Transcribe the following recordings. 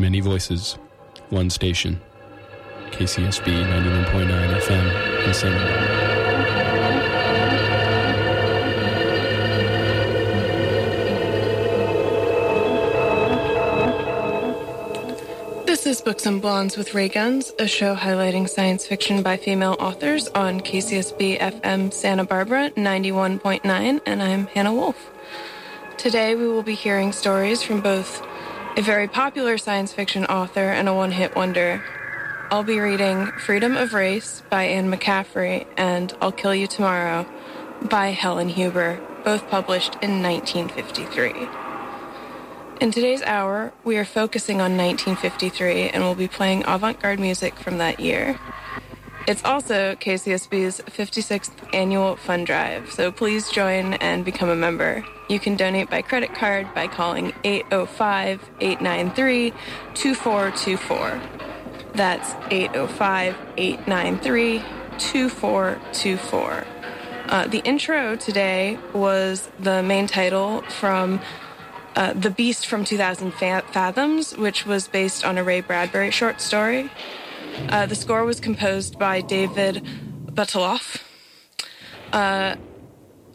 Many voices, one station. KCSB 91.9 FM Santa Barbara. This is Books and Blondes with Ray Guns, a show highlighting science fiction by female authors on KCSB FM Santa Barbara 91.9, and I'm Hannah Wolf. Today we will be hearing stories from both a very popular science fiction author and a one hit wonder. I'll be reading Freedom of Race by Anne McCaffrey and I'll Kill You Tomorrow by Helen Huber, both published in 1953. In today's hour, we are focusing on 1953 and we'll be playing avant garde music from that year. It's also KCSB's 56th annual fund drive, so please join and become a member. You can donate by credit card by calling 805 893 2424. That's 805 893 2424. Uh, the intro today was the main title from uh, The Beast from 2000 Fathoms, which was based on a Ray Bradbury short story. Uh, the score was composed by David Buttolph. Uh,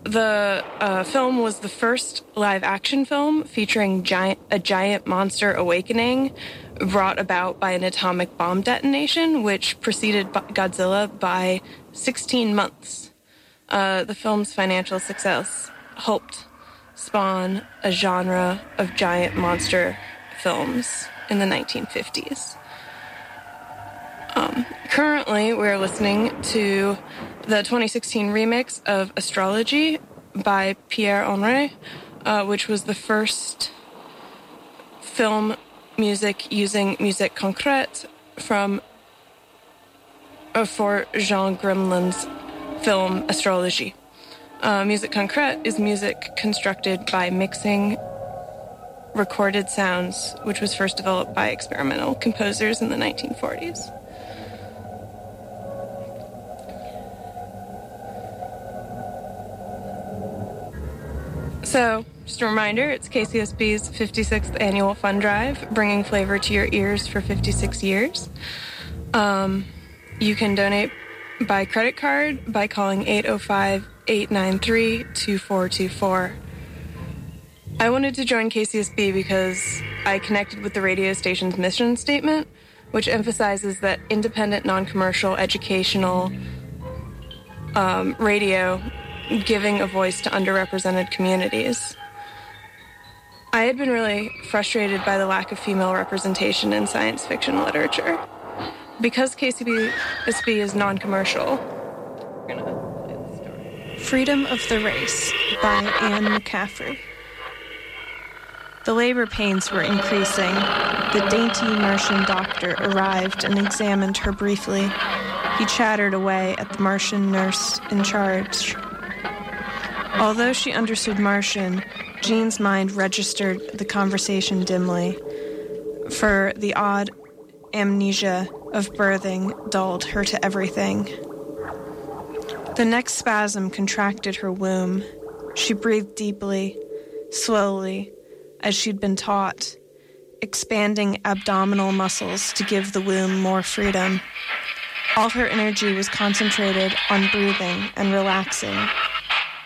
the uh, film was the first live action film featuring giant, a giant monster awakening brought about by an atomic bomb detonation, which preceded Godzilla by 16 months. Uh, the film's financial success helped spawn a genre of giant monster films in the 1950s. Currently, we're listening to the 2016 remix of Astrology by Pierre Henry, uh, which was the first film music using musique concrète from uh, for Jean Grémillon's film Astrology. Uh, music concrète is music constructed by mixing recorded sounds, which was first developed by experimental composers in the 1940s. So, just a reminder, it's KCSB's 56th annual fund drive, bringing flavor to your ears for 56 years. Um, you can donate by credit card by calling 805 893 2424. I wanted to join KCSB because I connected with the radio station's mission statement, which emphasizes that independent, non commercial, educational um, radio giving a voice to underrepresented communities. I had been really frustrated by the lack of female representation in science fiction literature. Because KCBSB is non commercial. Freedom of the Race by Anne McCaffrey. The labor pains were increasing. The dainty Martian doctor arrived and examined her briefly. He chattered away at the Martian nurse in charge. Although she understood Martian, Jean's mind registered the conversation dimly, for the odd amnesia of birthing dulled her to everything. The next spasm contracted her womb. She breathed deeply, slowly, as she'd been taught, expanding abdominal muscles to give the womb more freedom. All her energy was concentrated on breathing and relaxing,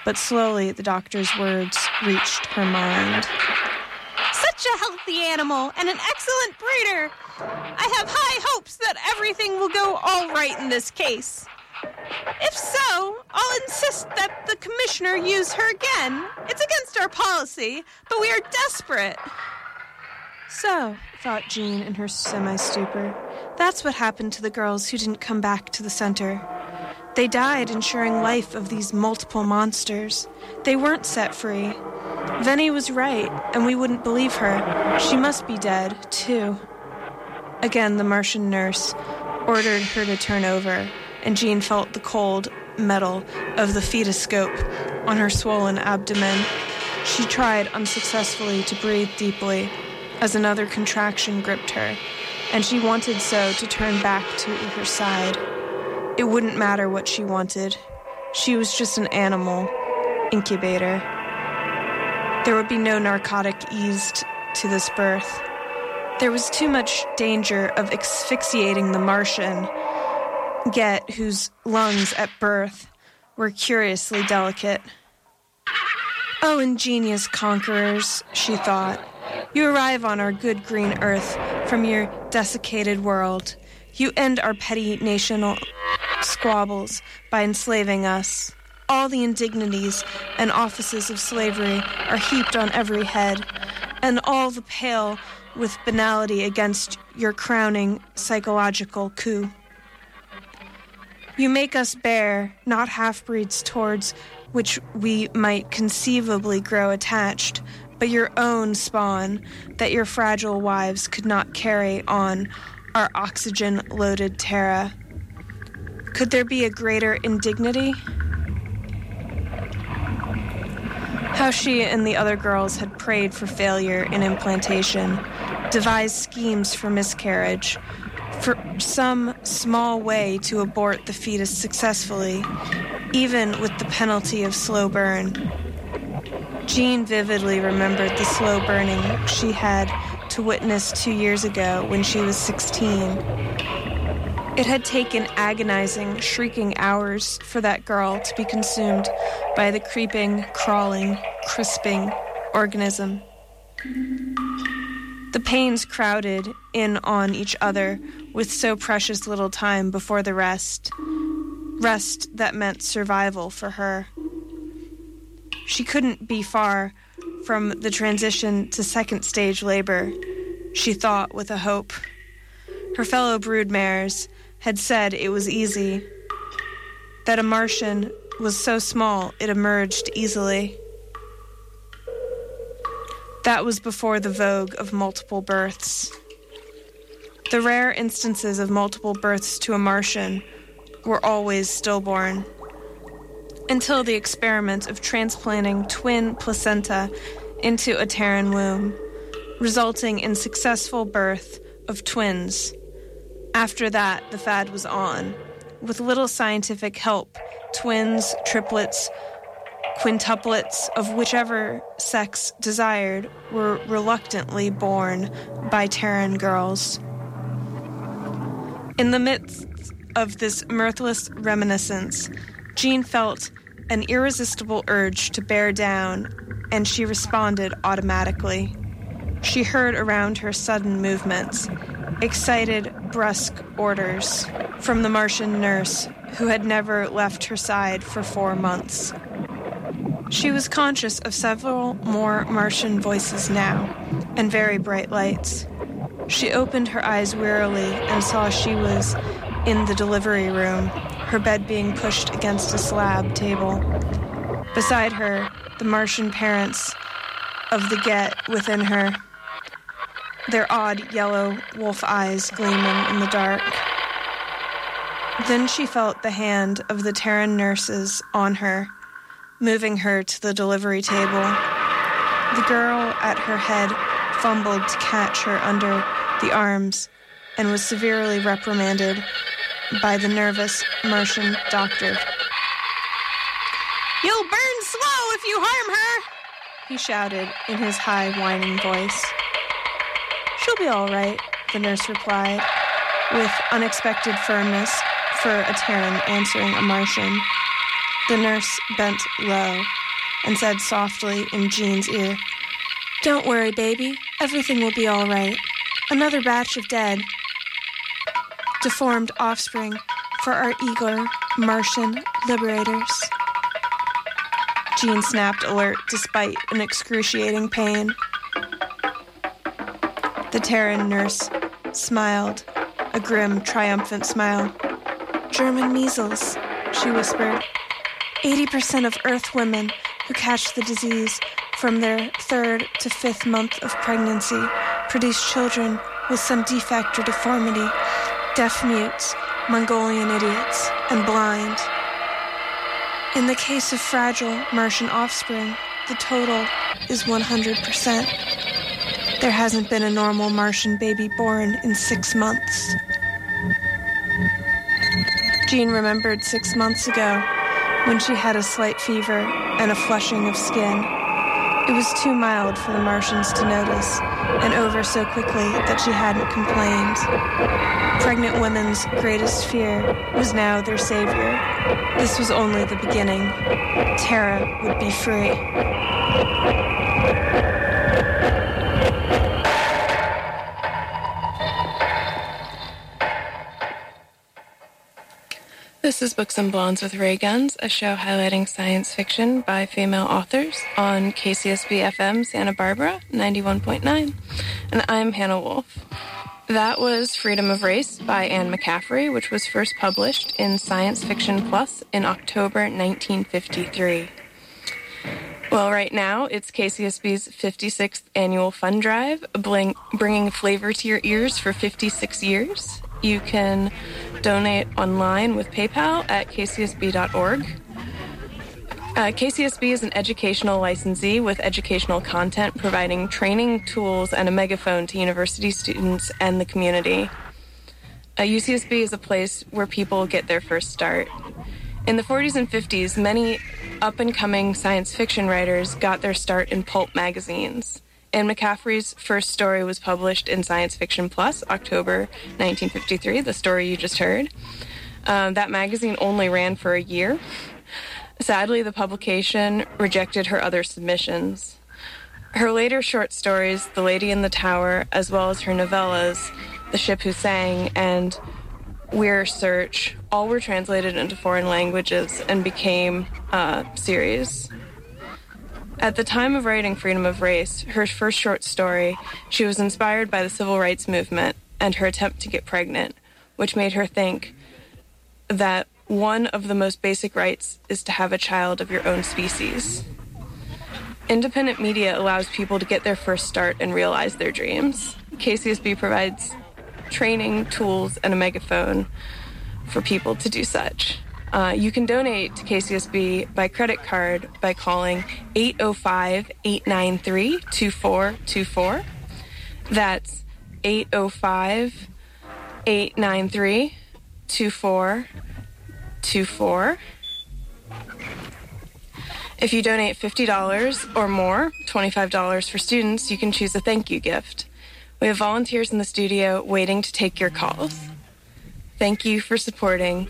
but slowly the doctor's words reached her mind. Such a healthy animal and an excellent breeder. I have high hopes that everything will go all right in this case. If so, I'll insist that the commissioner use her again. It's against our policy, but we are desperate. So, thought Jean in her semi stupor, that's what happened to the girls who didn't come back to the center. They died ensuring life of these multiple monsters. They weren't set free. Venny was right, and we wouldn't believe her. She must be dead, too. Again, the Martian nurse ordered her to turn over, and Jean felt the cold metal of the fetoscope on her swollen abdomen. She tried unsuccessfully to breathe deeply as another contraction gripped her, and she wanted so to turn back to her side. It wouldn't matter what she wanted. She was just an animal, incubator. There would be no narcotic eased to this birth. There was too much danger of asphyxiating the Martian, Get, whose lungs at birth were curiously delicate. Oh, ingenious conquerors, she thought. You arrive on our good green earth from your desiccated world. You end our petty national squabbles by enslaving us. All the indignities and offices of slavery are heaped on every head, and all the pale with banality against your crowning psychological coup. You make us bear, not half breeds towards which we might conceivably grow attached, but your own spawn that your fragile wives could not carry on our oxygen loaded Terra. Could there be a greater indignity? How she and the other girls had prayed for failure in implantation, devised schemes for miscarriage, for some small way to abort the fetus successfully, even with the penalty of slow burn. Jean vividly remembered the slow burning she had to witness two years ago when she was 16. It had taken agonizing, shrieking hours for that girl to be consumed by the creeping, crawling, crisping organism. The pains crowded in on each other with so precious little time before the rest. Rest that meant survival for her. She couldn't be far from the transition to second stage labor, she thought with a hope. Her fellow broodmares had said it was easy, that a Martian was so small it emerged easily. That was before the vogue of multiple births. The rare instances of multiple births to a Martian were always stillborn. Until the experiment of transplanting twin placenta into a Terran womb, resulting in successful birth of twins. After that, the fad was on. With little scientific help, twins, triplets, quintuplets of whichever sex desired were reluctantly born by Terran girls. In the midst of this mirthless reminiscence, Jean felt an irresistible urge to bear down, and she responded automatically. She heard around her sudden movements, excited, brusque orders from the Martian nurse who had never left her side for four months. She was conscious of several more Martian voices now, and very bright lights. She opened her eyes wearily and saw she was in the delivery room, her bed being pushed against a slab table. Beside her, the Martian parents of the Get within her, their odd yellow wolf eyes gleaming in the dark. Then she felt the hand of the Terran nurses on her, moving her to the delivery table. The girl at her head fumbled to catch her under the arms and was severely reprimanded by the nervous Martian doctor. You'll burn slow if you harm her, he shouted in his high, whining voice. She'll be all right, the nurse replied, with unexpected firmness for a Terran answering a Martian. The nurse bent low and said softly in Jean's ear, Don't worry, baby. Everything will be all right. Another batch of dead. Deformed offspring for our eager Martian liberators. Jean snapped alert despite an excruciating pain. The Terran nurse smiled, a grim, triumphant smile. German measles, she whispered. 80% of Earth women who catch the disease from their third to fifth month of pregnancy produce children with some defect or deformity, deaf mutes, Mongolian idiots, and blind. In the case of fragile Martian offspring, the total is 100%. There hasn't been a normal Martian baby born in six months. Jean remembered six months ago when she had a slight fever and a flushing of skin. It was too mild for the Martians to notice, and over so quickly that she hadn't complained. Pregnant women's greatest fear was now their savior. This was only the beginning. Terra would be free. This is Books and Blondes with Ray Guns, a show highlighting science fiction by female authors on KCSB FM Santa Barbara 91.9. And I'm Hannah Wolf. That was Freedom of Race by Anne McCaffrey, which was first published in Science Fiction Plus in October 1953. Well, right now it's KCSB's 56th annual fund drive, bringing flavor to your ears for 56 years. You can donate online with PayPal at kcsb.org. Uh, KCSB is an educational licensee with educational content providing training tools and a megaphone to university students and the community. Uh, UCSB is a place where people get their first start. In the 40s and 50s, many up and coming science fiction writers got their start in pulp magazines. Anne McCaffrey's first story was published in Science Fiction Plus, October 1953, the story you just heard. Uh, that magazine only ran for a year. Sadly, the publication rejected her other submissions. Her later short stories, The Lady in the Tower, as well as her novellas, The Ship Who Sang and Weyr Search, all were translated into foreign languages and became uh, series. At the time of writing Freedom of Race, her first short story, she was inspired by the civil rights movement and her attempt to get pregnant, which made her think that one of the most basic rights is to have a child of your own species. Independent media allows people to get their first start and realize their dreams. KCSB provides training, tools, and a megaphone for people to do such. Uh, you can donate to KCSB by credit card by calling 805 893 2424. That's 805 893 2424. If you donate $50 or more, $25 for students, you can choose a thank you gift. We have volunteers in the studio waiting to take your calls. Thank you for supporting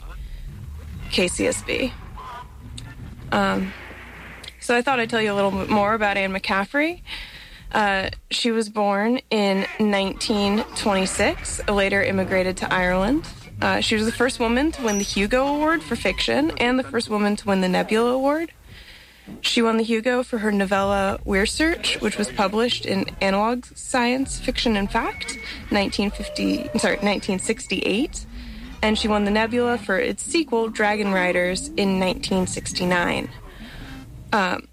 KCSB. Um, so I thought I'd tell you a little bit more about Anne McCaffrey. Uh, she was born in 1926, later immigrated to Ireland. Uh, she was the first woman to win the Hugo Award for fiction and the first woman to win the Nebula Award. She won the Hugo for her novella Weyr Search, which was published in Analog Science Fiction and Fact, 1950, sorry, 1968 and she won the Nebula for its sequel, Dragon Riders, in 1969. Um,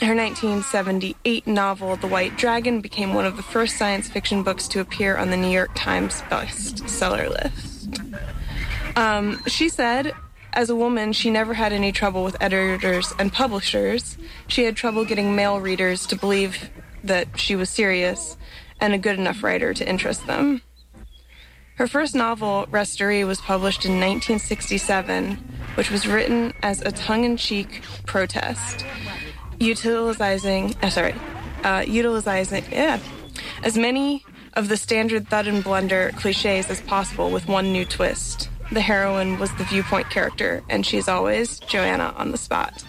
her 1978 novel, The White Dragon, became one of the first science fiction books to appear on the New York Times bestseller list. Um, she said, as a woman, she never had any trouble with editors and publishers. She had trouble getting male readers to believe that she was serious and a good enough writer to interest them. Her first novel, Restoree, was published in 1967, which was written as a tongue-in-cheek protest, utilizing, uh, sorry, uh, utilizing, yeah, as many of the standard thud and blunder cliches as possible with one new twist. The heroine was the viewpoint character, and she's always Joanna on the spot.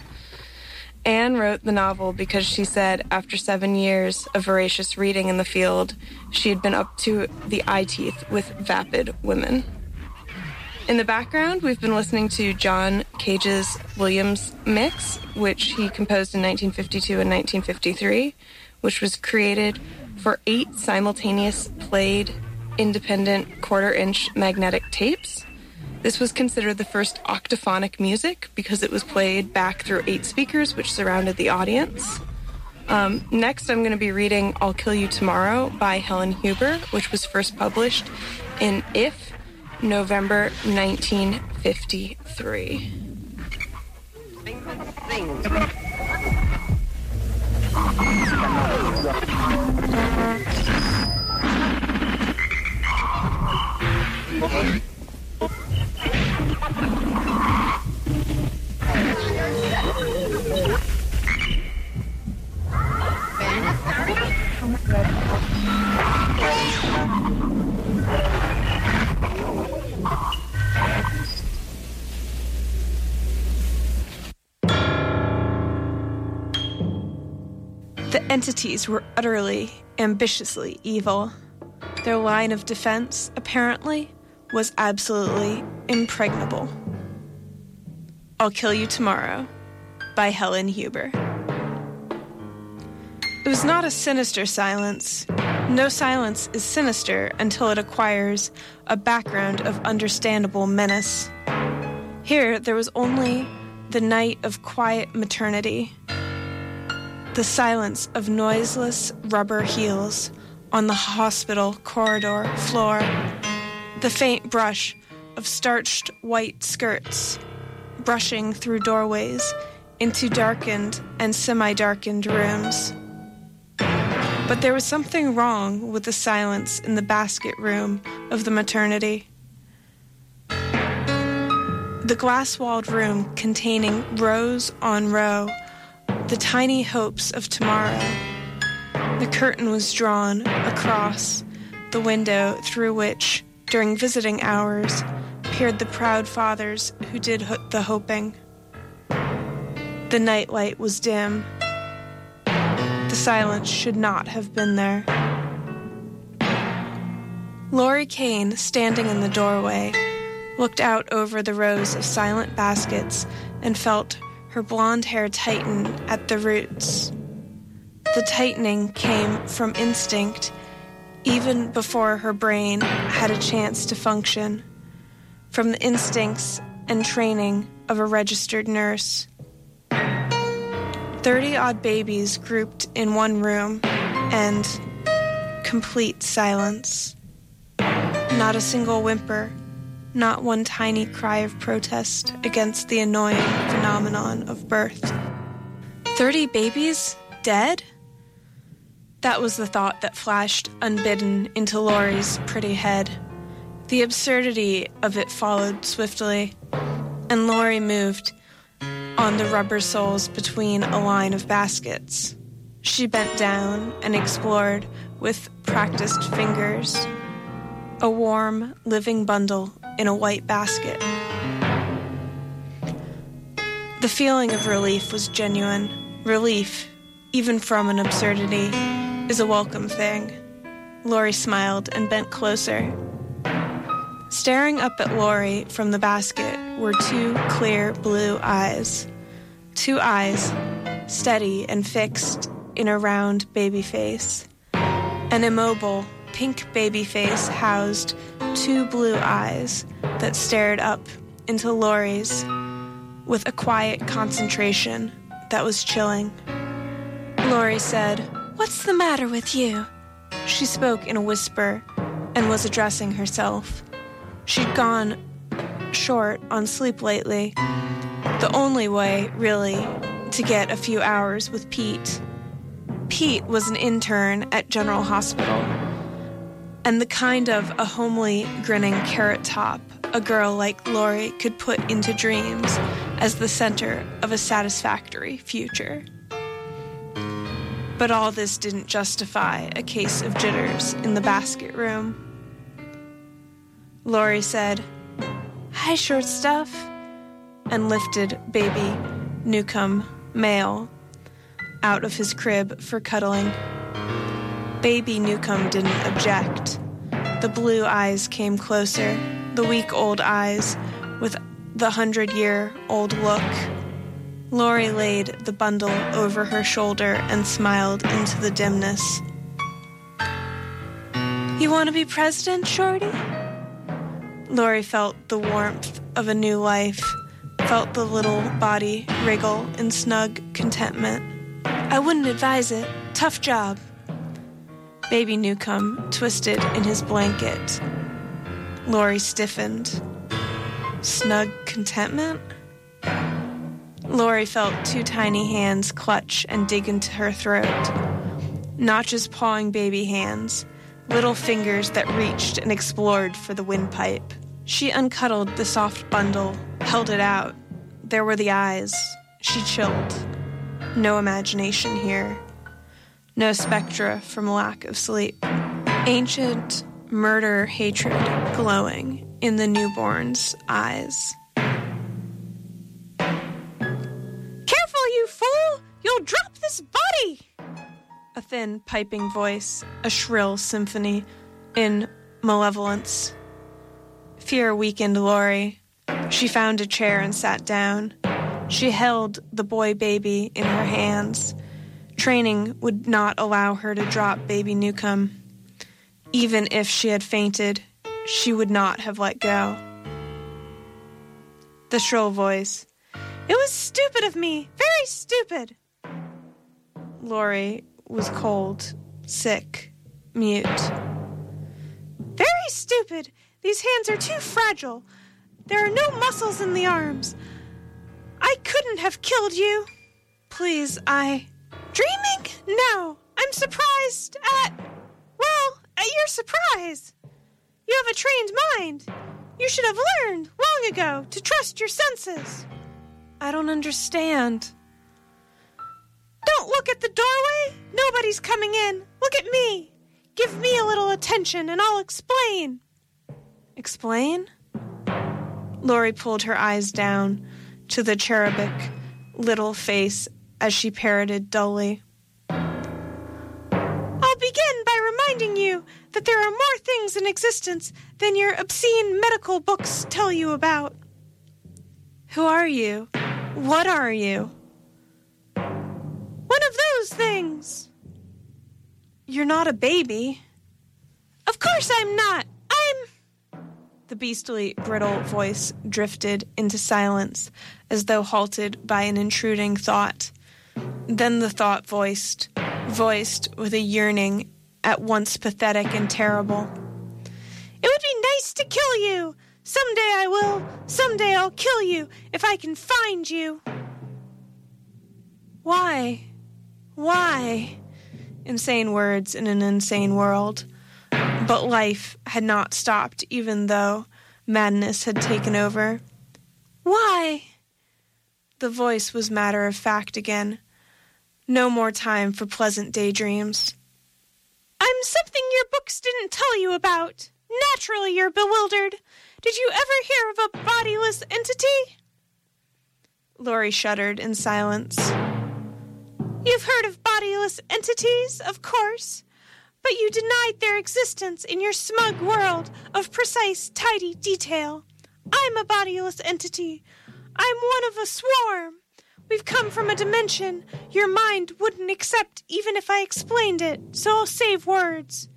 Anne wrote the novel because she said after seven years of voracious reading in the field, she had been up to the eye teeth with vapid women. In the background, we've been listening to John Cage's Williams mix, which he composed in 1952 and 1953, which was created for eight simultaneous played independent quarter inch magnetic tapes. This was considered the first octophonic music because it was played back through eight speakers which surrounded the audience. Um, next, I'm going to be reading I'll Kill You Tomorrow by Helen Huber, which was first published in If, November 1953. Were utterly, ambitiously evil. Their line of defense, apparently, was absolutely impregnable. I'll Kill You Tomorrow by Helen Huber. It was not a sinister silence. No silence is sinister until it acquires a background of understandable menace. Here, there was only the night of quiet maternity, the silence of noiseless rubber heels on the hospital corridor floor, the faint brush of starched white skirts brushing through doorways into darkened and semi darkened rooms. But there was something wrong with the silence in the basket room of the maternity. The glass walled room containing rows on row, the tiny hopes of tomorrow. The curtain was drawn across the window through which, during visiting hours, peered the proud fathers who did ho- the hoping. The nightlight was dim the silence should not have been there. Laurie Kane, standing in the doorway, looked out over the rows of silent baskets and felt her blonde hair tighten at the roots. The tightening came from instinct, even before her brain had a chance to function, from the instincts and training of a registered nurse. 30 odd babies grouped in one room and complete silence. Not a single whimper, not one tiny cry of protest against the annoying phenomenon of birth. 30 babies dead? That was the thought that flashed unbidden into Laurie's pretty head. The absurdity of it followed swiftly, and Laurie moved on the rubber soles between a line of baskets. She bent down and explored with practiced fingers a warm, living bundle in a white basket. The feeling of relief was genuine. Relief, even from an absurdity, is a welcome thing. Laurie smiled and bent closer. Staring up at Laurie from the basket were two clear blue eyes. Two eyes, steady and fixed in a round baby face. An immobile, pink baby face housed two blue eyes that stared up into Laurie's with a quiet concentration that was chilling. Laurie said, What's the matter with you? She spoke in a whisper and was addressing herself. She'd gone short on sleep lately. The only way, really, to get a few hours with Pete. Pete was an intern at General Hospital, and the kind of a homely, grinning carrot top a girl like Laurie could put into dreams as the center of a satisfactory future. But all this didn't justify a case of jitters in the basket room. Laurie said, Hi, short stuff, and lifted baby Newcomb, male, out of his crib for cuddling. Baby Newcomb didn't object. The blue eyes came closer, the week old eyes with the hundred year old look. Laurie laid the bundle over her shoulder and smiled into the dimness. You want to be president, Shorty? Laurie felt the warmth of a new life, felt the little body wriggle in snug contentment. I wouldn't advise it. Tough job. Baby Newcomb twisted in his blanket. Laurie stiffened. Snug contentment? Laurie felt two tiny hands clutch and dig into her throat. Notches pawing baby hands, little fingers that reached and explored for the windpipe. She uncuddled the soft bundle, held it out. There were the eyes. She chilled. No imagination here. No spectra from lack of sleep. Ancient murder hatred glowing in the newborn's eyes. Careful, you fool! You'll drop this body! A thin, piping voice, a shrill symphony in malevolence. Fear weakened Laurie. She found a chair and sat down. She held the boy baby in her hands. Training would not allow her to drop baby Newcomb. Even if she had fainted, she would not have let go. The shrill voice. It was stupid of me, very stupid. Laurie was cold, sick, mute. Very stupid. These hands are too fragile. There are no muscles in the arms. I couldn't have killed you. Please, I. Dreaming? No. I'm surprised at. Well, at your surprise. You have a trained mind. You should have learned long ago to trust your senses. I don't understand. Don't look at the doorway. Nobody's coming in. Look at me. Give me a little attention and I'll explain. Explain? Laurie pulled her eyes down to the cherubic little face as she parroted dully. I'll begin by reminding you that there are more things in existence than your obscene medical books tell you about. Who are you? What are you? One of those things. You're not a baby. Of course I'm not. I'm. The beastly, brittle voice drifted into silence as though halted by an intruding thought. Then the thought voiced, voiced with a yearning at once pathetic and terrible. It would be nice to kill you. Someday I will. Someday I'll kill you if I can find you. Why? Why? Insane words in an insane world. But life had not stopped, even though madness had taken over. Why? The voice was matter of fact again. No more time for pleasant daydreams. I'm something your books didn't tell you about. Naturally, you're bewildered. Did you ever hear of a bodiless entity? Laurie shuddered in silence. You've heard of bodiless entities, of course, but you denied their existence in your smug world of precise, tidy detail. I'm a bodiless entity. I'm one of a swarm. We've come from a dimension your mind wouldn't accept even if I explained it, so I'll save words.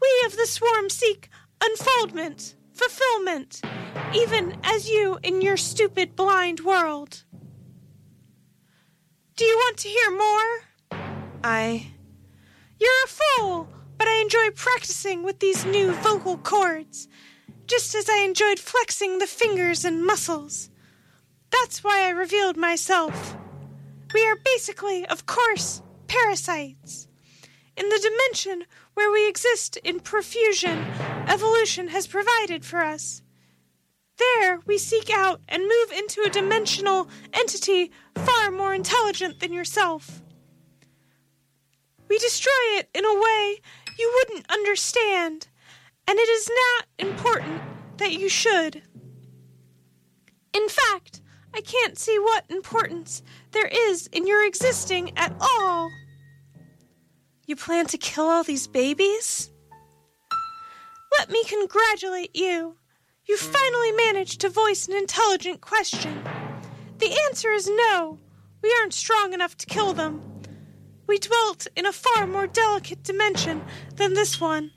We of the swarm seek unfoldment, fulfillment, even as you in your stupid blind world. Do you want to hear more? I. You're a fool, but I enjoy practicing with these new vocal cords, just as I enjoyed flexing the fingers and muscles. That's why I revealed myself. We are basically, of course, parasites. In the dimension where we exist in profusion, evolution has provided for us. There, we seek out and move into a dimensional entity far more intelligent than yourself. We destroy it in a way you wouldn't understand, and it is not important that you should. In fact, I can't see what importance there is in your existing at all. You plan to kill all these babies? Let me congratulate you. You finally managed to voice an intelligent question. The answer is no. We aren't strong enough to kill them. We dwelt in a far more delicate dimension than this one,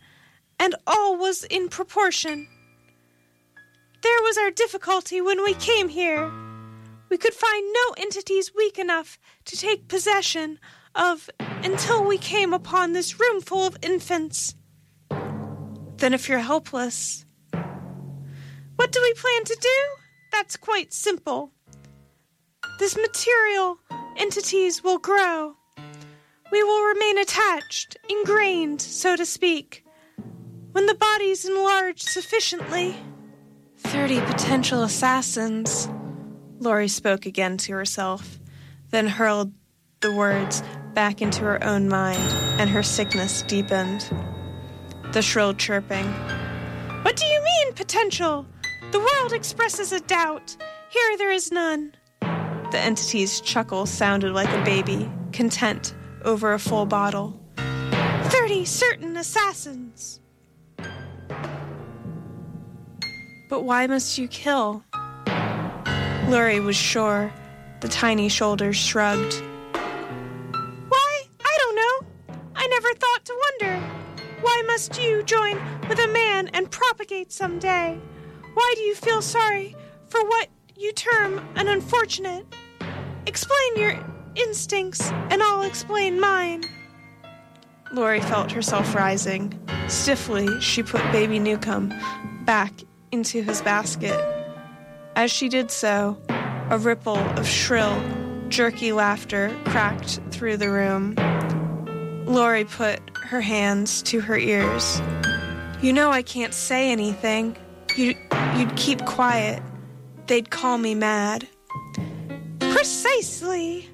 and all was in proportion. There was our difficulty when we came here. We could find no entities weak enough to take possession of until we came upon this room full of infants. Then, if you're helpless, what do we plan to do? That's quite simple. This material entities will grow. We will remain attached, ingrained, so to speak. When the body's enlarged sufficiently. Thirty potential assassins. Laurie spoke again to herself, then hurled the words back into her own mind, and her sickness deepened. The shrill chirping. What do you mean, potential? The world expresses a doubt. Here there is none. The entity's chuckle sounded like a baby, content over a full bottle. Thirty certain assassins. But why must you kill? Laurie was sure. The tiny shoulders shrugged. Why? I don't know. I never thought to wonder. Why must you join with a man and propagate someday? Why do you feel sorry for what you term an unfortunate? Explain your instincts, and I'll explain mine. Laurie felt herself rising. Stiffly, she put baby Newcomb back into his basket. As she did so, a ripple of shrill, jerky laughter cracked through the room. Laurie put her hands to her ears. You know I can't say anything. You, you'd keep quiet. They'd call me mad. Precisely.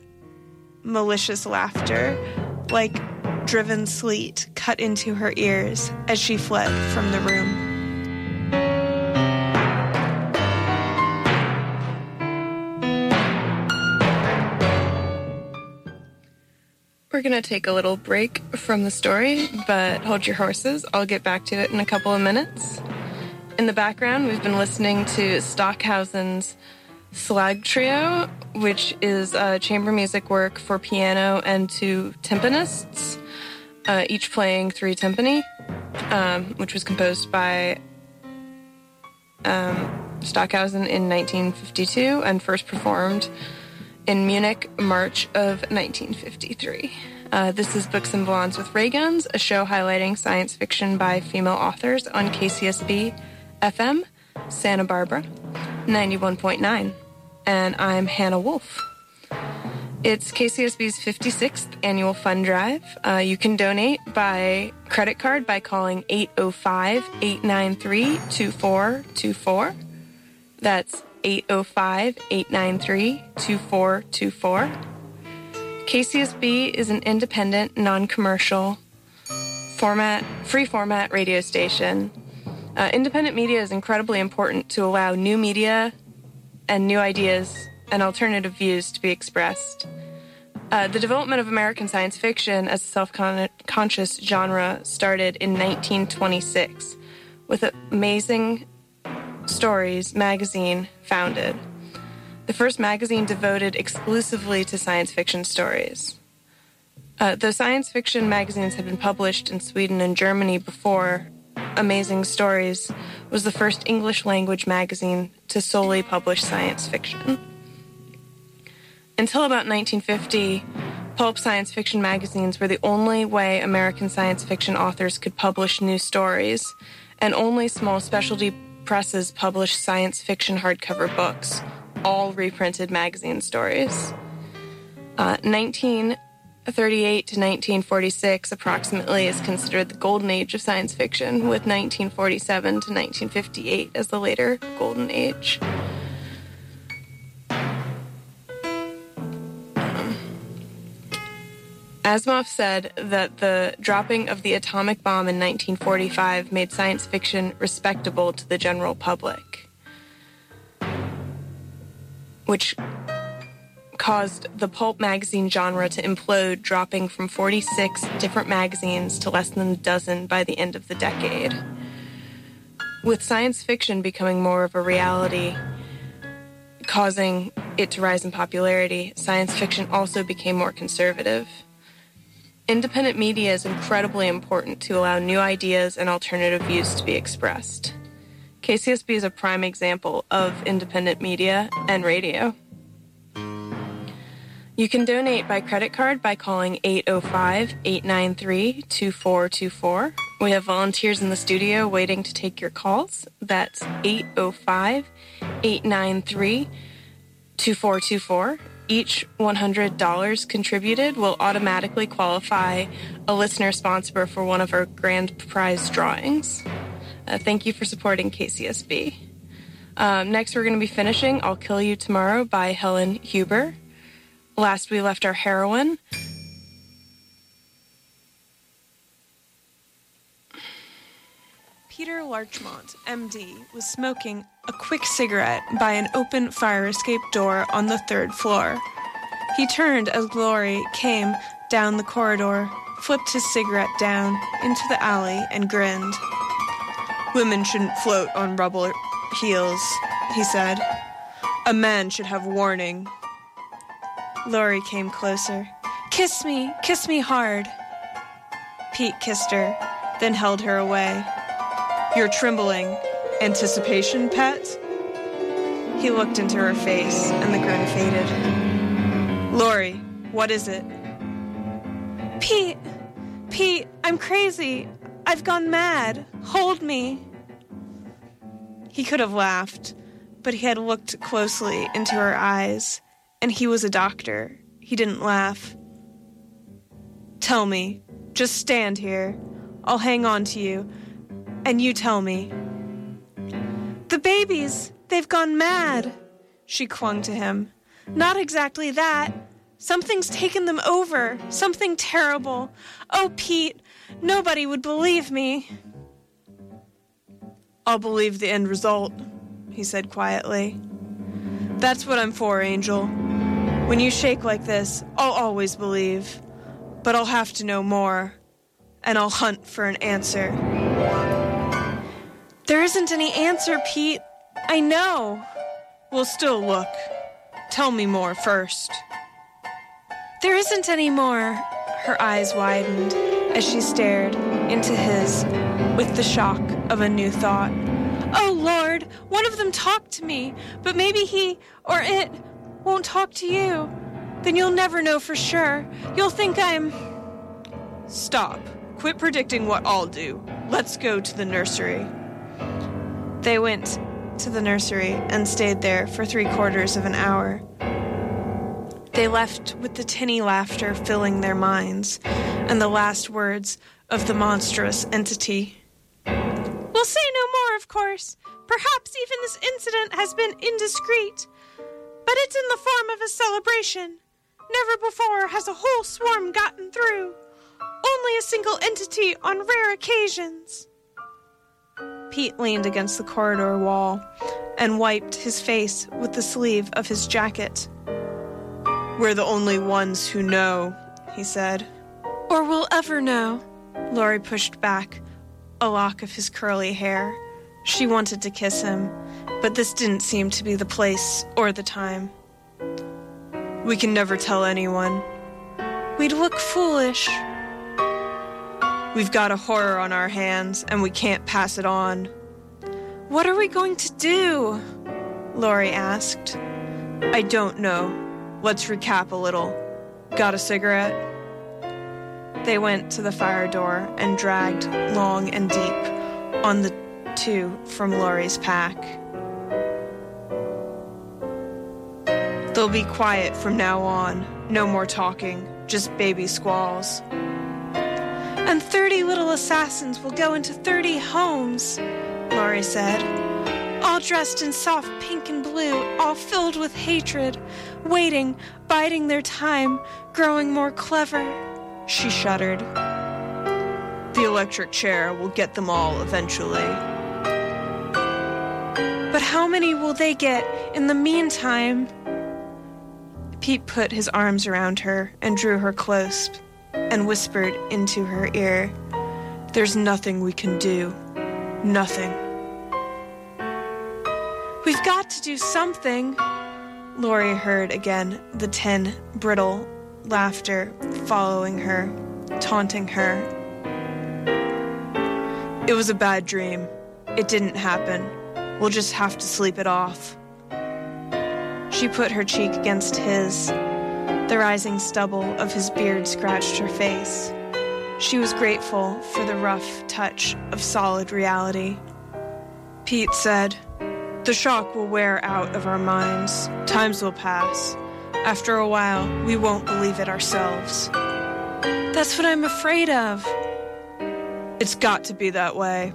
Malicious laughter, like driven sleet, cut into her ears as she fled from the room. We're going to take a little break from the story, but hold your horses. I'll get back to it in a couple of minutes. In the background, we've been listening to Stockhausen's Schlagtrio, which is a chamber music work for piano and two timpanists, uh, each playing three timpani, um, which was composed by um, Stockhausen in 1952 and first performed in Munich, March of 1953. Uh, this is Books and Blondes with Ray Guns, a show highlighting science fiction by female authors on KCSB FM, Santa Barbara, 91.9. And I'm Hannah Wolf. It's KCSB's 56th annual fund drive. Uh, you can donate by credit card by calling 805 893 2424. That's 805 893 2424. KCSB is an independent, non commercial format, free format radio station. Uh, independent media is incredibly important to allow new media and new ideas and alternative views to be expressed. Uh, the development of American science fiction as a self conscious genre started in 1926 with Amazing Stories magazine founded, the first magazine devoted exclusively to science fiction stories. Uh, though science fiction magazines had been published in Sweden and Germany before, Amazing Stories was the first English language magazine to solely publish science fiction. Until about 1950, pulp science fiction magazines were the only way American science fiction authors could publish new stories, and only small specialty presses published science fiction hardcover books, all reprinted magazine stories. Uh, 1938 to 1946 approximately is considered the golden age of science fiction, with 1947 to 1958 as the later golden age. Asimov said that the dropping of the atomic bomb in 1945 made science fiction respectable to the general public, which caused the pulp magazine genre to implode, dropping from 46 different magazines to less than a dozen by the end of the decade. With science fiction becoming more of a reality, causing it to rise in popularity, science fiction also became more conservative. Independent media is incredibly important to allow new ideas and alternative views to be expressed. KCSB is a prime example of independent media and radio. You can donate by credit card by calling 805 893 2424. We have volunteers in the studio waiting to take your calls. That's 805 893 2424. Each $100 contributed will automatically qualify a listener sponsor for one of our grand prize drawings. Uh, thank you for supporting KCSB. Um, next, we're going to be finishing I'll Kill You Tomorrow by Helen Huber. Last, we left our heroine. Peter Larchmont, MD, was smoking a quick cigarette by an open fire escape door on the third floor. He turned as Laurie came down the corridor, flipped his cigarette down into the alley, and grinned. Women shouldn't float on rubber heels, he said. A man should have warning. Laurie came closer. Kiss me, kiss me hard. Pete kissed her, then held her away. You're trembling. Anticipation, pet? He looked into her face, and the grin faded. Laurie, what is it? Pete, Pete, I'm crazy. I've gone mad. Hold me. He could have laughed, but he had looked closely into her eyes, and he was a doctor. He didn't laugh. Tell me. Just stand here. I'll hang on to you, and you tell me. The babies, they've gone mad. She clung to him. Not exactly that. Something's taken them over. Something terrible. Oh, Pete, nobody would believe me. I'll believe the end result, he said quietly. That's what I'm for, Angel. When you shake like this, I'll always believe. But I'll have to know more, and I'll hunt for an answer. There isn't any answer, Pete. I know. We'll still look. Tell me more first. There isn't any more. Her eyes widened as she stared into his with the shock of a new thought. Oh Lord, one of them talked to me, but maybe he or it won't talk to you. Then you'll never know for sure. You'll think I'm. Stop. Quit predicting what I'll do. Let's go to the nursery. They went to the nursery and stayed there for three quarters of an hour. They left with the tinny laughter filling their minds and the last words of the monstrous entity. We'll say no more, of course. Perhaps even this incident has been indiscreet. But it's in the form of a celebration. Never before has a whole swarm gotten through. Only a single entity on rare occasions. Pete leaned against the corridor wall and wiped his face with the sleeve of his jacket. We're the only ones who know, he said. Or will ever know. Laurie pushed back a lock of his curly hair. She wanted to kiss him, but this didn't seem to be the place or the time. We can never tell anyone. We'd look foolish. We've got a horror on our hands, and we can't pass it on. What are we going to do? Laurie asked. I don't know. Let's recap a little. Got a cigarette? They went to the fire door and dragged long and deep on the two from Laurie's pack. They'll be quiet from now on. No more talking, just baby squalls. And 30 little assassins will go into 30 homes, Laurie said. All dressed in soft pink and blue, all filled with hatred, waiting, biding their time, growing more clever. She shuddered. The electric chair will get them all eventually. But how many will they get in the meantime? Pete put his arms around her and drew her close and whispered into her ear, There's nothing we can do. Nothing. We've got to do something. Laurie heard again the tin, brittle laughter following her, taunting her. It was a bad dream. It didn't happen. We'll just have to sleep it off. She put her cheek against his. The rising stubble of his beard scratched her face. She was grateful for the rough touch of solid reality. Pete said, The shock will wear out of our minds. Times will pass. After a while, we won't believe it ourselves. That's what I'm afraid of. It's got to be that way.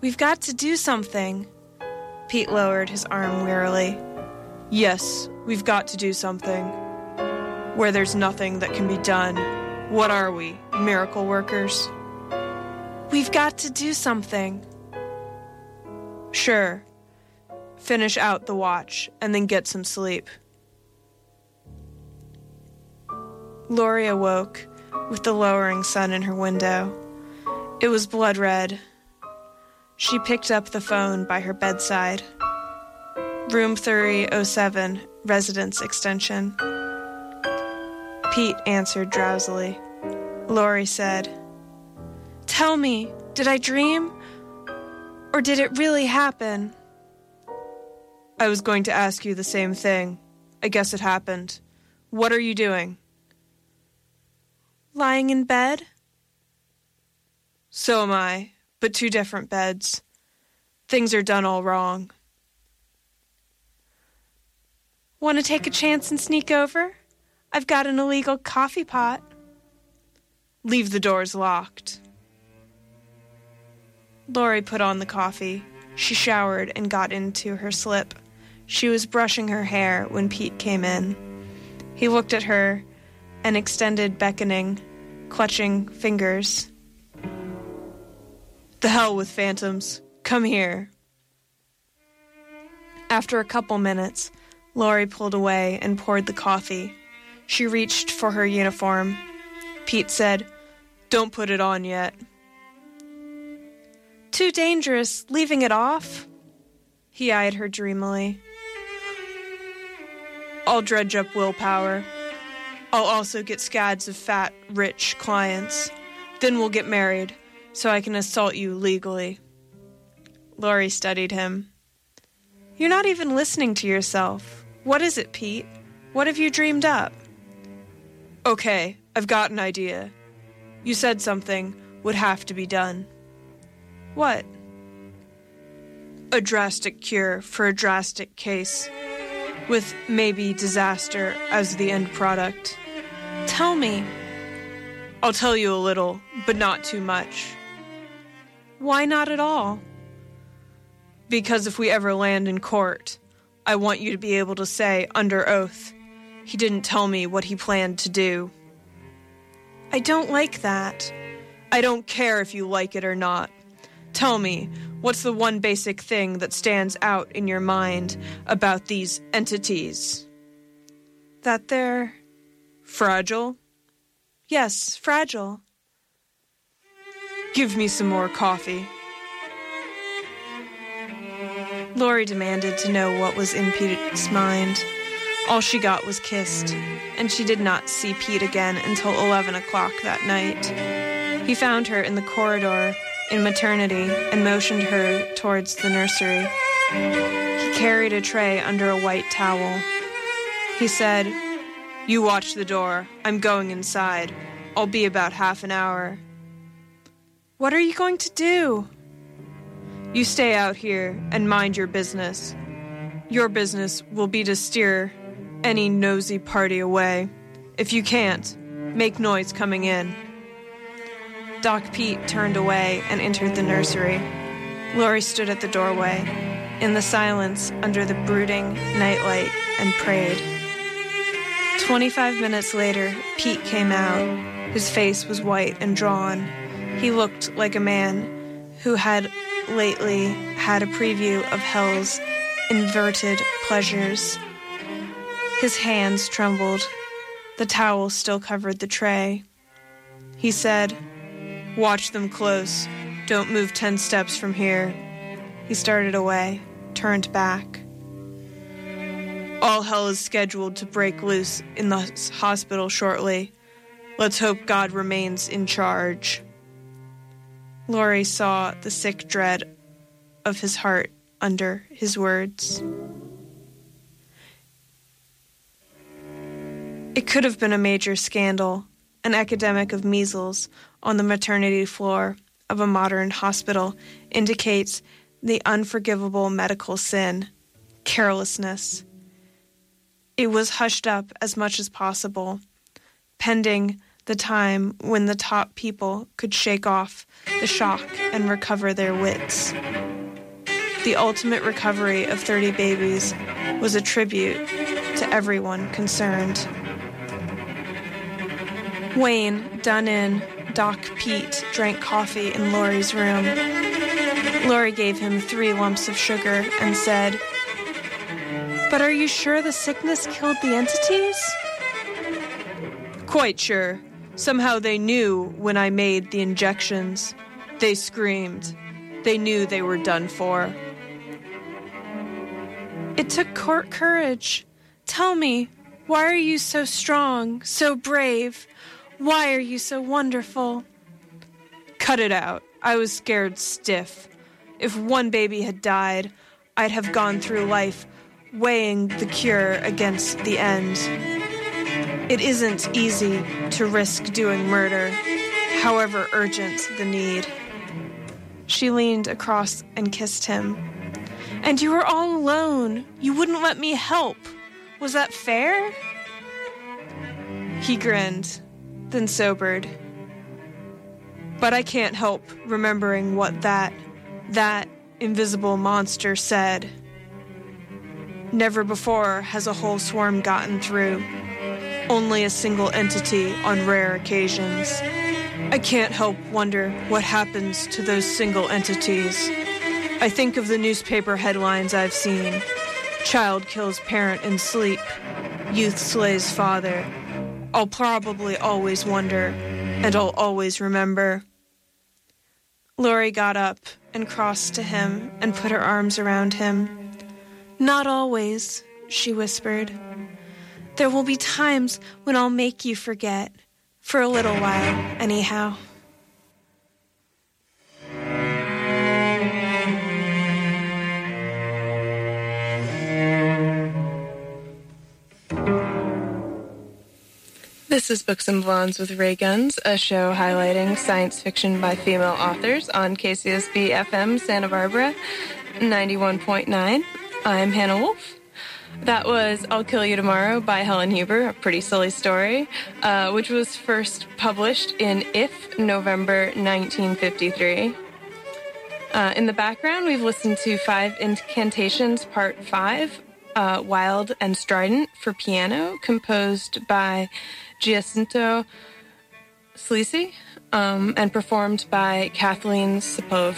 We've got to do something. Pete lowered his arm wearily. Yes, we've got to do something. Where there's nothing that can be done, what are we, miracle workers? We've got to do something. Sure. Finish out the watch and then get some sleep. Laurie awoke with the lowering sun in her window. It was blood red. She picked up the phone by her bedside. Room 307, residence extension. Pete answered drowsily. Laurie said, Tell me, did I dream? Or did it really happen? I was going to ask you the same thing. I guess it happened. What are you doing? Lying in bed? So am I, but two different beds. Things are done all wrong. Want to take a chance and sneak over? I've got an illegal coffee pot. Leave the doors locked. Laurie put on the coffee. She showered and got into her slip. She was brushing her hair when Pete came in. He looked at her and extended beckoning, clutching fingers. The hell with phantoms. Come here. After a couple minutes, Laurie pulled away and poured the coffee. She reached for her uniform. Pete said, Don't put it on yet. Too dangerous, leaving it off? He eyed her dreamily. I'll dredge up willpower. I'll also get scads of fat, rich clients. Then we'll get married, so I can assault you legally. Laurie studied him. You're not even listening to yourself. What is it, Pete? What have you dreamed up? Okay, I've got an idea. You said something would have to be done. What? A drastic cure for a drastic case, with maybe disaster as the end product. Tell me. I'll tell you a little, but not too much. Why not at all? Because if we ever land in court, I want you to be able to say under oath, he didn't tell me what he planned to do. I don't like that. I don't care if you like it or not. Tell me, what's the one basic thing that stands out in your mind about these entities? That they're fragile? Yes, fragile. Give me some more coffee. Laurie demanded to know what was in Pete's mind. All she got was kissed, and she did not see Pete again until 11 o'clock that night. He found her in the corridor in maternity and motioned her towards the nursery. He carried a tray under a white towel. He said, You watch the door. I'm going inside. I'll be about half an hour. What are you going to do? You stay out here and mind your business. Your business will be to steer any nosy party away. If you can't, make noise coming in. Doc Pete turned away and entered the nursery. Laurie stood at the doorway, in the silence under the brooding nightlight, and prayed. Twenty-five minutes later, Pete came out. His face was white and drawn. He looked like a man who had lately had a preview of hell's inverted pleasures. His hands trembled. The towel still covered the tray. He said, Watch them close. Don't move ten steps from here. He started away, turned back. All hell is scheduled to break loose in the hospital shortly. Let's hope God remains in charge. Laurie saw the sick dread of his heart under his words. It could have been a major scandal, an epidemic of measles on the maternity floor of a modern hospital indicates the unforgivable medical sin, carelessness. It was hushed up as much as possible, pending the time when the top people could shake off the shock and recover their wits. The ultimate recovery of 30 babies was a tribute to everyone concerned. Wayne, done in, Doc Pete drank coffee in Laurie's room. Laurie gave him three lumps of sugar and said, But are you sure the sickness killed the entities? Quite sure. Somehow they knew when I made the injections. They screamed. They knew they were done for. It took court courage. Tell me, why are you so strong, so brave? Why are you so wonderful? Cut it out. I was scared stiff. If one baby had died, I'd have gone through life weighing the cure against the end. It isn't easy to risk doing murder, however urgent the need. She leaned across and kissed him. And you were all alone. You wouldn't let me help. Was that fair? He grinned, then sobered. But I can't help remembering what that, that invisible monster said. Never before has a whole swarm gotten through. Only a single entity on rare occasions. I can't help wonder what happens to those single entities. I think of the newspaper headlines I've seen Child kills parent in sleep, youth slays father. I'll probably always wonder, and I'll always remember. Laurie got up and crossed to him and put her arms around him. Not always, she whispered. There will be times when I'll make you forget. For a little while, anyhow. This is Buxom Blondes with Ray Guns, a show highlighting science fiction by female authors on KCSB FM Santa Barbara 91.9. I'm Hannah Wolf. That was I'll Kill You Tomorrow by Helen Huber, a pretty silly story, uh, which was first published in If, November 1953. Uh, in the background, we've listened to Five Incantations, Part 5, uh, Wild and Strident for piano, composed by Giacinto Scelsi um, and performed by Kathleen Supové.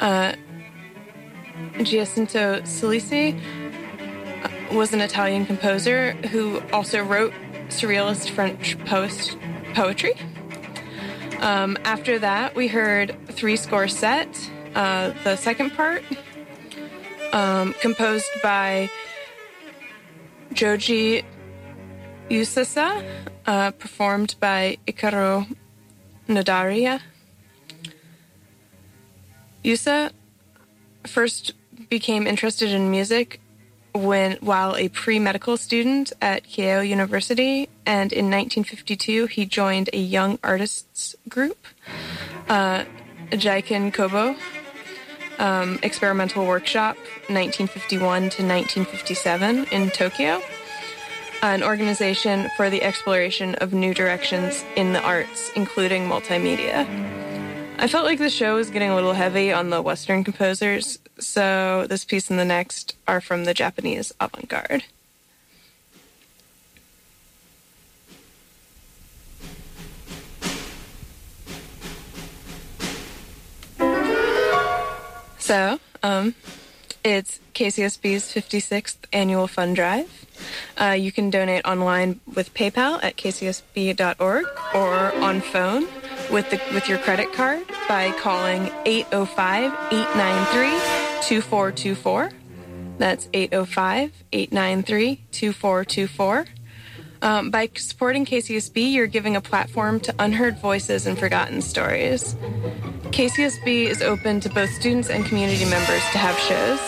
Uh, Giacinto Scelsi was an Italian composer who also wrote surrealist French post poetry. Um, after that, we heard Three Score Set, uh, the second part, um, composed by Joji Yuasa, uh, performed by Ikaro Nadaria. Yuasa first became interested in music when while a pre-medical student at Keio University, and in 1952 he joined a young artists group, uh, Kobo um, Experimental Workshop, 1951 to 1957 in Tokyo, an organization for the exploration of new directions in the arts, including multimedia. I felt like the show was getting a little heavy on the Western composers, so this piece and the next are from the Japanese avant garde. So, um, it's KCSB's 56th annual fund drive. Uh, you can donate online with PayPal at kcsb.org or on phone with the with your credit card by calling 805-893-2424. That's 805-893-2424. Um, by supporting KCSB, you're giving a platform to unheard voices and forgotten stories. KCSB is open to both students and community members to have shows.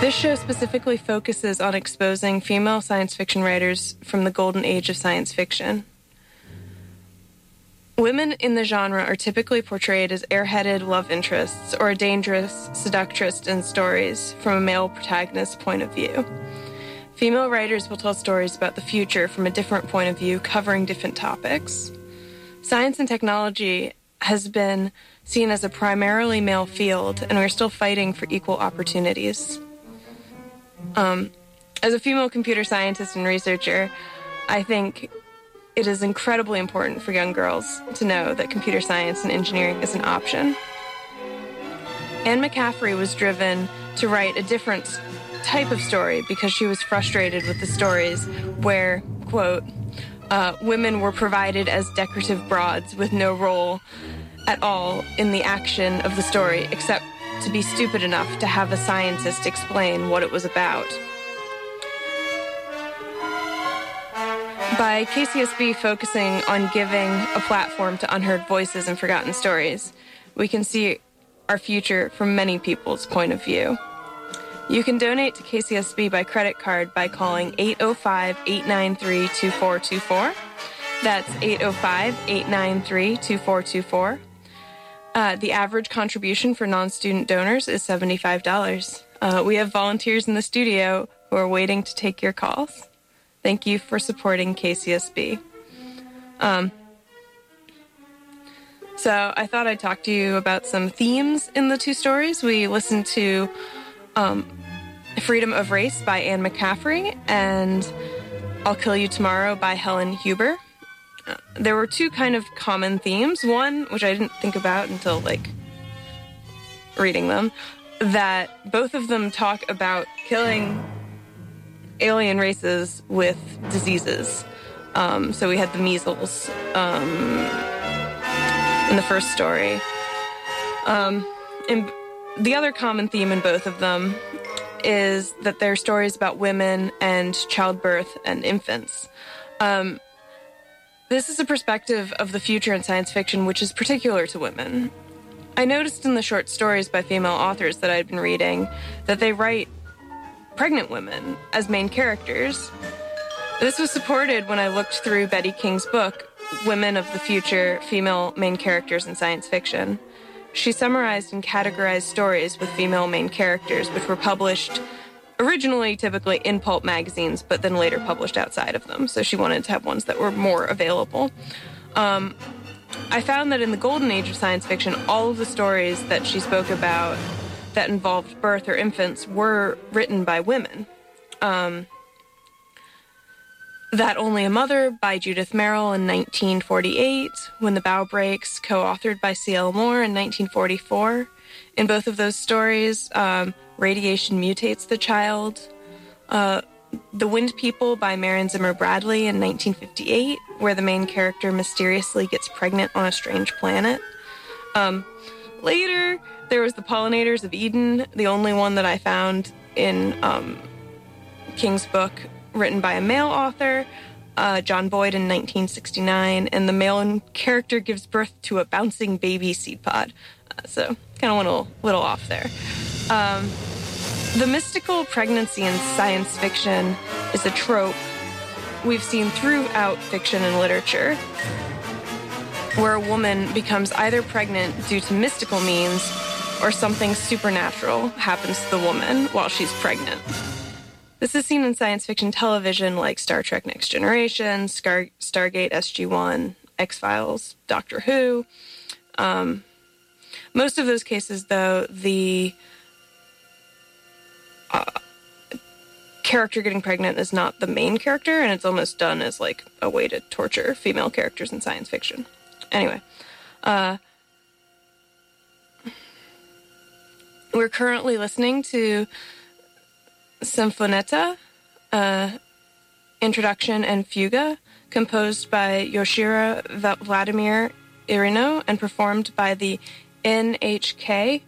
This show specifically focuses on exposing female science fiction writers from the golden age of science fiction. Women in the genre are typically portrayed as airheaded love interests or a dangerous seductress in stories from a male protagonist's point of view. Female writers will tell stories about the future from a different point of view, covering different topics. Science and technology has been seen as a primarily male field, and we're still fighting for equal opportunities. Um, as a female computer scientist and researcher, I think it is incredibly important for young girls to know that computer science and engineering is an option. Anne McCaffrey was driven to write a different type of story because she was frustrated with the stories where, quote, uh, women were provided as decorative broads with no role at all in the action of the story except to be stupid enough to have a scientist explain what it was about. By KCSB focusing on giving a platform to unheard voices and forgotten stories, we can see our future from many people's point of view. You can donate to KCSB by credit card by calling 805 893 2424. That's 805 893 2424. Uh, the average contribution for non student donors is $75. Uh, we have volunteers in the studio who are waiting to take your calls. Thank you for supporting KCSB. Um, so I thought I'd talk to you about some themes in the two stories. We listened to um, Freedom of Race by Anne McCaffrey and I'll Kill You Tomorrow by Helen Huber. Uh, there were two kind of common themes. One, which I didn't think about until like reading them, that both of them talk about killing alien races with diseases. Um, so we had the measles um, in the first story. Um, and the other common theme in both of them is that they're stories about women and childbirth and infants. Um, this is a perspective of the future in science fiction which is particular to women. I noticed in the short stories by female authors that I'd been reading that they write pregnant women as main characters. This was supported when I looked through Betty King's book, Women of the Future Female Main Characters in Science Fiction. She summarized and categorized stories with female main characters, which were published originally typically in pulp magazines, but then later published outside of them. So she wanted to have ones that were more available. Um, I found that in the golden age of science fiction, all of the stories that she spoke about that involved birth or infants were written by women. Um, that Only a Mother by Judith Merril in 1948, When the Bough Breaks, co authored by C.L. Moore in 1944. In both of those stories, um, radiation mutates the child. Uh, the Wind People by Marion Zimmer Bradley in 1958, where the main character mysteriously gets pregnant on a strange planet. Um, later, there was The Pollinators of Eden, the only one that I found in um, King's book, written by a male author, uh, John Boyd in 1969, and the male character gives birth to a bouncing baby seed pod. Uh, so, kind of went a little, little off there. Um, the mystical pregnancy in science fiction is a trope we've seen throughout fiction and literature, where a woman becomes either pregnant due to mystical means or something supernatural happens to the woman while she's pregnant. This is seen in science fiction television like Star Trek Next Generation, Star- Stargate SG 1, X Files, Doctor Who. Um, most of those cases, though, the uh, character getting pregnant is not the main character, and it's almost done as like a way to torture female characters in science fiction. Anyway, uh, we're currently listening to Sinfonietta, uh, Introduction and Fuga, composed by Yoshiro Vladimir Irino and performed by the NHK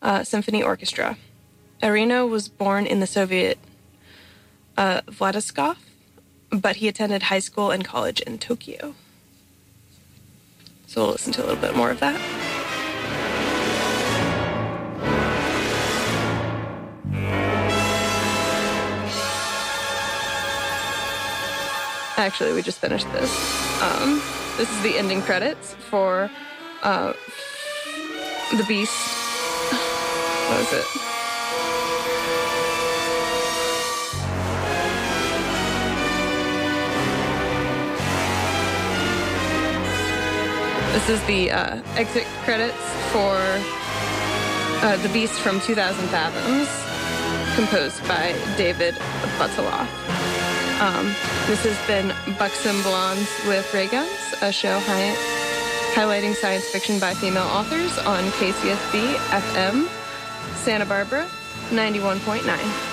uh, Symphony Orchestra. Irino was born in the Soviet uh, Vladivostok, but he attended high school and college in Tokyo. So we'll listen to a little bit more of that. Actually, we just finished this. Um, this is the ending credits for uh, The Beast. What was it? This is the uh, exit credits for uh, The Beast from 2000 Fathoms, composed by David Buttolph. Um, this has been Buxom Blondes with Ray Guns, a show hi- highlighting science fiction by female authors on KCSB FM, Santa Barbara, 91.9.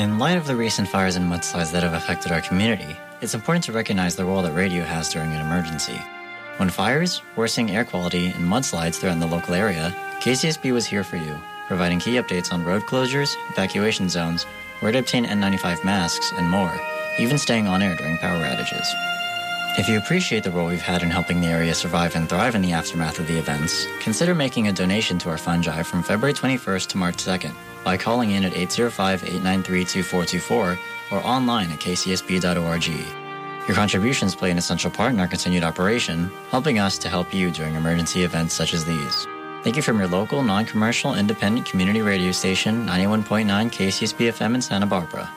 In light of the recent fires and mudslides that have affected our community, it's important to recognize the role that radio has during an emergency. When fires, worsening air quality, and mudslides threaten the local area, KCSB was here for you, providing key updates on road closures, evacuation zones, where to obtain N95 masks, and more, even staying on air during power outages. If you appreciate the role we've had in helping the area survive and thrive in the aftermath of the events, consider making a donation to our fund drive from February 21st to March 2nd by calling in at 805-893-2424 or online at kcsb.org. Your contributions play an essential part in our continued operation, helping us to help you during emergency events such as these. Thank you from your local, non-commercial, independent community radio station, 91.9 KCSB FM in Santa Barbara.